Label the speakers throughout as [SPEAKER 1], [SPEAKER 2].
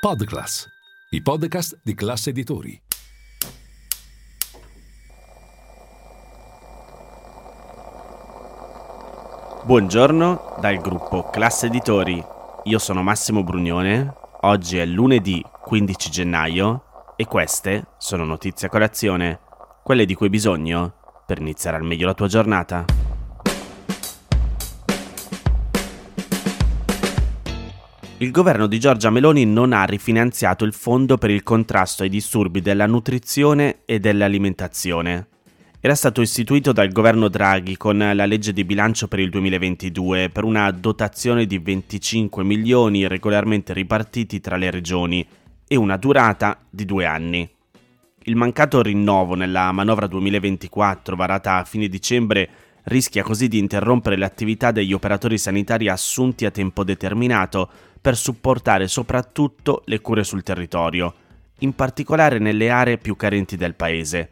[SPEAKER 1] Podclass, i podcast di classe editori.
[SPEAKER 2] Buongiorno dal gruppo Classe Editori. Io sono Massimo Brugnone. Oggi è lunedì 15 gennaio e queste sono notizie a colazione, quelle di cui hai bisogno per iniziare al meglio la tua giornata. Il governo di Giorgia Meloni non ha rifinanziato il fondo per il contrasto ai disturbi della nutrizione e dell'alimentazione. Era stato istituito dal governo Draghi con la legge di bilancio per il 2022 per una dotazione di 25 milioni regolarmente ripartiti tra le regioni e una durata di due anni. Il mancato rinnovo nella manovra 2024 varata a fine dicembre rischia così di interrompere l'attività degli operatori sanitari assunti a tempo determinato per supportare soprattutto le cure sul territorio, in particolare nelle aree più carenti del paese.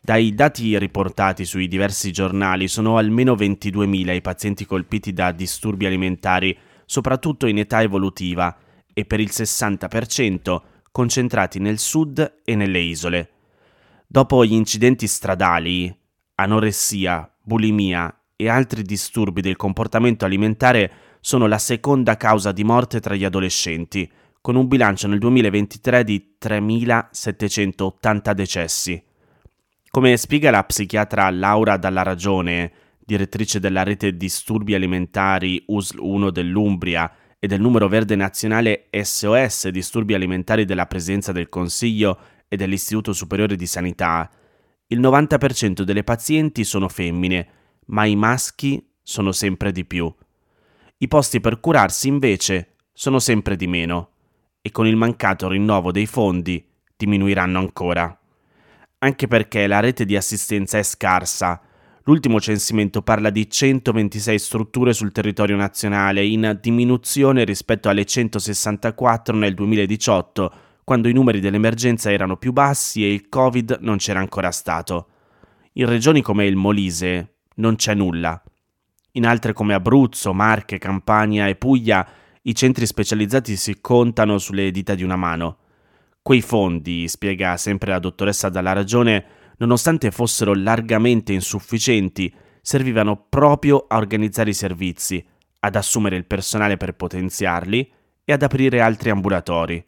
[SPEAKER 2] Dai dati riportati sui diversi giornali sono almeno 22.000 i pazienti colpiti da disturbi alimentari, soprattutto in età evolutiva, e per il 60% concentrati nel sud e nelle isole. Dopo gli incidenti stradali, anoressia, bulimia e altri disturbi del comportamento alimentare sono la seconda causa di morte tra gli adolescenti, con un bilancio nel 2023 di 3.780 decessi. Come spiega la psichiatra Laura Dalla Ragione, direttrice della rete Disturbi Alimentari USL 1 dell'Umbria e del numero verde nazionale SOS Disturbi Alimentari della presenza del Consiglio e dell'Istituto Superiore di Sanità, il 90% delle pazienti sono femmine, ma i maschi sono sempre di più. I posti per curarsi invece sono sempre di meno e con il mancato rinnovo dei fondi diminuiranno ancora. Anche perché la rete di assistenza è scarsa. L'ultimo censimento parla di 126 strutture sul territorio nazionale, in diminuzione rispetto alle 164 nel 2018, quando i numeri dell'emergenza erano più bassi e il Covid non c'era ancora stato. In regioni come il Molise non c'è nulla. In altre come Abruzzo, Marche, Campania e Puglia i centri specializzati si contano sulle dita di una mano. Quei fondi, spiega sempre la dottoressa Dalla Ragione, nonostante fossero largamente insufficienti, servivano proprio a organizzare i servizi, ad assumere il personale per potenziarli e ad aprire altri ambulatori.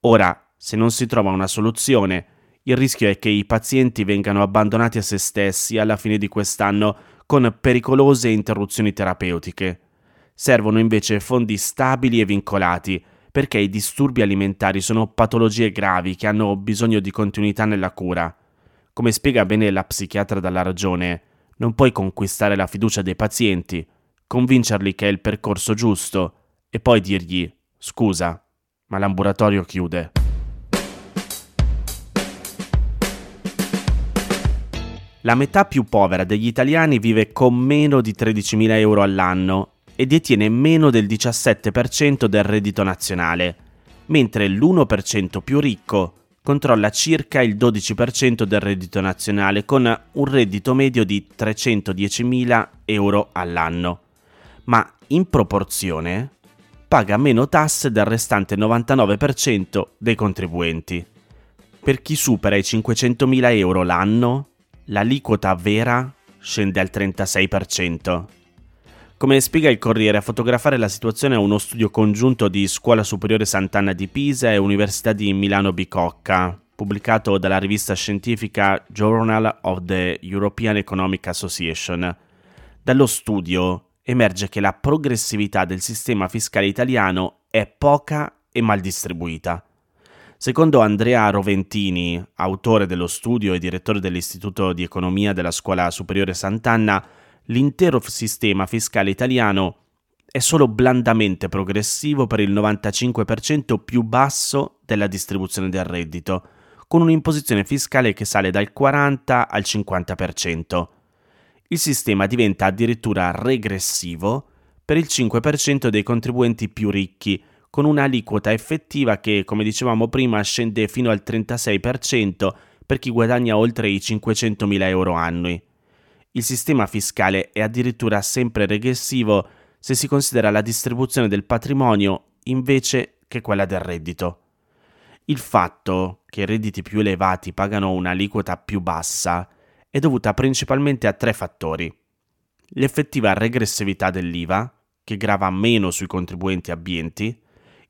[SPEAKER 2] Ora, se non si trova una soluzione, il rischio è che i pazienti vengano abbandonati a se stessi alla fine di quest'anno con pericolose interruzioni terapeutiche. Servono invece fondi stabili e vincolati, perché i disturbi alimentari sono patologie gravi che hanno bisogno di continuità nella cura. Come spiega bene la psichiatra dalla ragione, non puoi conquistare la fiducia dei pazienti, convincerli che è il percorso giusto e poi dirgli scusa, ma l'ambulatorio chiude. La metà più povera degli italiani vive con meno di 13.000 euro all'anno e detiene meno del 17% del reddito nazionale, mentre l'1% più ricco controlla circa il 12% del reddito nazionale con un reddito medio di 310.000 euro all'anno. Ma in proporzione paga meno tasse del restante 99% dei contribuenti. Per chi supera i 500.000 euro l'anno, l'aliquota vera scende al 36%. Come spiega il Corriere, a fotografare la situazione è uno studio congiunto di Scuola Superiore Sant'Anna di Pisa e Università di Milano Bicocca, pubblicato dalla rivista scientifica Journal of the European Economic Association. Dallo studio emerge che la progressività del sistema fiscale italiano è poca e mal distribuita. Secondo Andrea Roventini, autore dello studio e direttore dell'Istituto di Economia della Scuola Superiore Sant'Anna, l'intero sistema fiscale italiano è solo blandamente progressivo per il 95% più basso della distribuzione del reddito, con un'imposizione fiscale che sale dal 40 al 50%. Il sistema diventa addirittura regressivo per il 5% dei contribuenti più ricchi, con un'aliquota effettiva che, come dicevamo prima, scende fino al 36% per chi guadagna oltre i 500.000 euro annui. Il sistema fiscale è addirittura sempre regressivo se si considera la distribuzione del patrimonio invece che quella del reddito. Il fatto che i redditi più elevati pagano un'aliquota più bassa è dovuta principalmente a tre fattori. L'effettiva regressività dell'IVA, che grava meno sui contribuenti abbienti,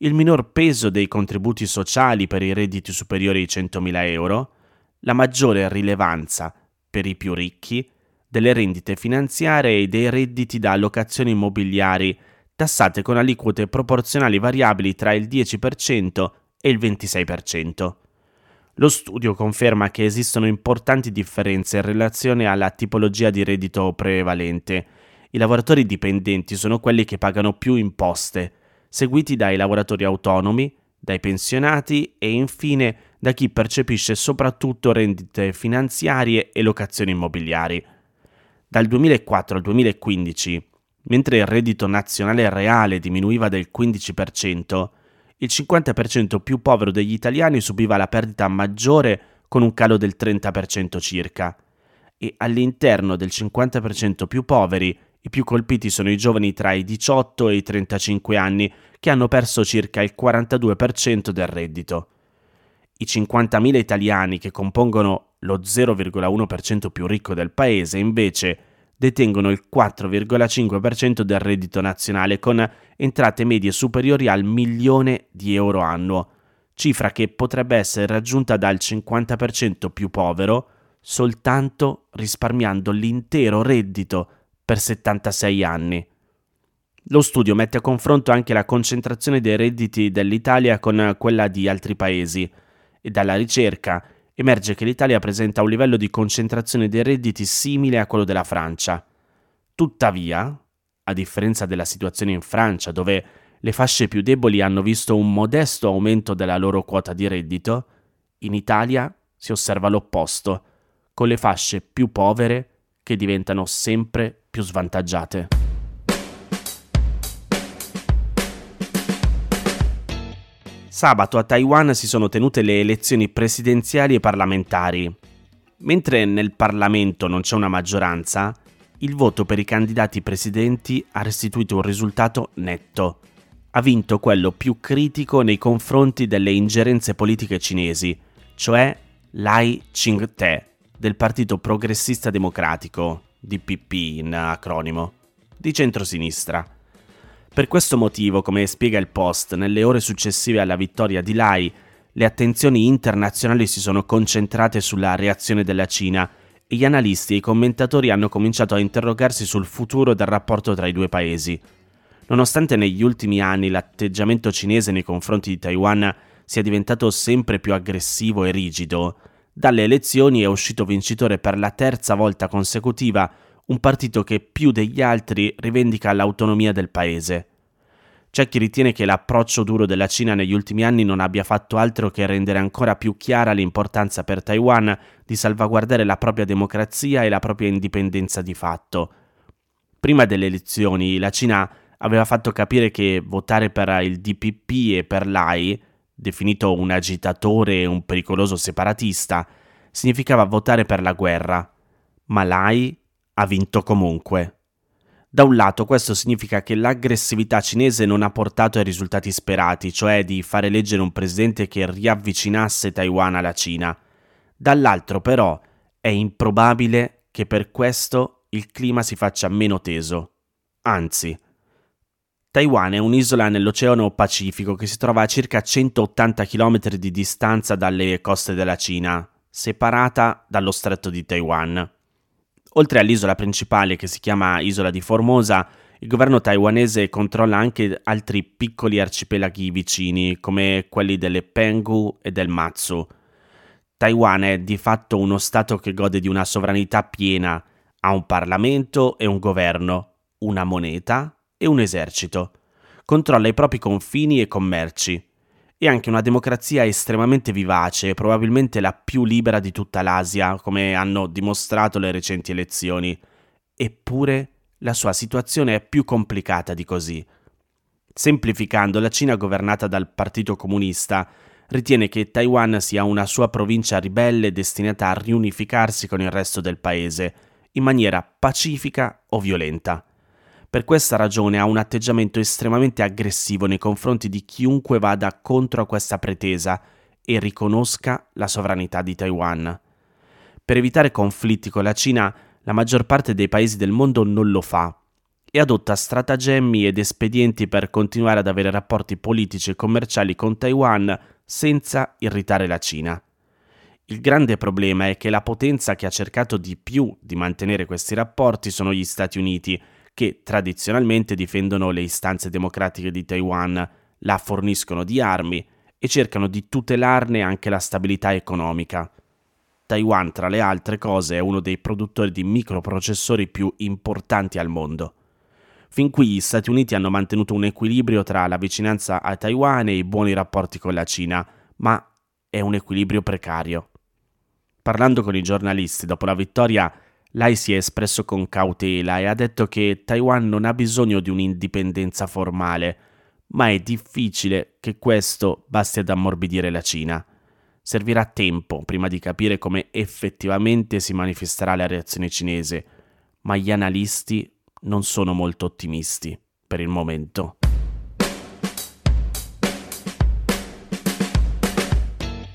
[SPEAKER 2] il minor peso dei contributi sociali per i redditi superiori ai 100.000 euro, la maggiore rilevanza per i più ricchi delle rendite finanziarie e dei redditi da allocazioni immobiliari tassate con aliquote proporzionali variabili tra il 10% e il 26%. Lo studio conferma che esistono importanti differenze in relazione alla tipologia di reddito prevalente. I lavoratori dipendenti sono quelli che pagano più imposte, seguiti dai lavoratori autonomi, dai pensionati e infine da chi percepisce soprattutto rendite finanziarie e locazioni immobiliari. Dal 2004 al 2015, mentre il reddito nazionale reale diminuiva del 15%, il 50% più povero degli italiani subiva la perdita maggiore con un calo del 30% circa. E all'interno del 50% più poveri, i più colpiti sono i giovani tra i 18 e i 35 anni, che hanno perso circa il 42% del reddito. I 50.000 italiani che compongono lo 0,1% più ricco del paese, invece, detengono il 4,5% del reddito nazionale con entrate medie superiori al milione di euro annuo, cifra che potrebbe essere raggiunta dal 50% più povero soltanto risparmiando l'intero reddito per 76 anni. Lo studio mette a confronto anche la concentrazione dei redditi dell'Italia con quella di altri paesi e dalla ricerca emerge che l'Italia presenta un livello di concentrazione dei redditi simile a quello della Francia. Tuttavia, a differenza della situazione in Francia, dove le fasce più deboli hanno visto un modesto aumento della loro quota di reddito, in Italia si osserva l'opposto, con le fasce più povere che diventano sempre più svantaggiate. Sabato a Taiwan si sono tenute le elezioni presidenziali e parlamentari. Mentre nel Parlamento non c'è una maggioranza, il voto per i candidati presidenti ha restituito un risultato netto. Ha vinto quello più critico nei confronti delle ingerenze politiche cinesi, cioè Lai Ching-te, del Partito Progressista Democratico, DPP in acronimo, di centrosinistra. Per questo motivo, come spiega il Post, nelle ore successive alla vittoria di Lai, le attenzioni internazionali si sono concentrate sulla reazione della Cina e gli analisti e i commentatori hanno cominciato a interrogarsi sul futuro del rapporto tra i due paesi. Nonostante negli ultimi anni l'atteggiamento cinese nei confronti di Taiwan sia diventato sempre più aggressivo e rigido, dalle elezioni è uscito vincitore per la terza volta consecutiva un partito che più degli altri rivendica l'autonomia del paese. C'è chi ritiene che l'approccio duro della Cina negli ultimi anni non abbia fatto altro che rendere ancora più chiara l'importanza per Taiwan di salvaguardare la propria democrazia e la propria indipendenza di fatto. Prima delle elezioni la Cina aveva fatto capire che votare per il DPP e per l'AI, definito un agitatore e un pericoloso separatista, significava votare per la guerra, ma l'AI ha vinto comunque. Da un lato questo significa che l'aggressività cinese non ha portato ai risultati sperati, cioè di fare eleggere un presidente che riavvicinasse Taiwan alla Cina. Dall'altro però è improbabile che per questo il clima si faccia meno teso. Anzi, Taiwan è un'isola nell'Oceano Pacifico che si trova a circa 180 km di distanza dalle coste della Cina, separata dallo stretto di Taiwan. Oltre all'isola principale che si chiama Isola di Formosa, il governo taiwanese controlla anche altri piccoli arcipelaghi vicini, come quelli delle Penghu e del Matsu. Taiwan è di fatto uno Stato che gode di una sovranità piena, ha un Parlamento e un governo, una moneta e un esercito. Controlla i propri confini e commerci. È anche una democrazia estremamente vivace, probabilmente la più libera di tutta l'Asia, come hanno dimostrato le recenti elezioni. Eppure la sua situazione è più complicata di così. Semplificando, la Cina governata dal Partito Comunista ritiene che Taiwan sia una sua provincia ribelle destinata a riunificarsi con il resto del paese, in maniera pacifica o violenta. Per questa ragione ha un atteggiamento estremamente aggressivo nei confronti di chiunque vada contro questa pretesa e riconosca la sovranità di Taiwan. Per evitare conflitti con la Cina, la maggior parte dei paesi del mondo non lo fa e adotta stratagemmi ed espedienti per continuare ad avere rapporti politici e commerciali con Taiwan senza irritare la Cina. Il grande problema è che la potenza che ha cercato di più di mantenere questi rapporti sono gli Stati Uniti, che tradizionalmente difendono le istanze democratiche di Taiwan, la forniscono di armi e cercano di tutelarne anche la stabilità economica. Taiwan, tra le altre cose, è uno dei produttori di microprocessori più importanti al mondo. Fin qui gli Stati Uniti hanno mantenuto un equilibrio tra la vicinanza a Taiwan e i buoni rapporti con la Cina, ma è un equilibrio precario. Parlando con i giornalisti dopo la vittoria, Lai si è espresso con cautela e ha detto che Taiwan non ha bisogno di un'indipendenza formale, ma è difficile che questo basti ad ammorbidire la Cina. Servirà tempo prima di capire come effettivamente si manifesterà la reazione cinese, ma gli analisti non sono molto ottimisti per il momento.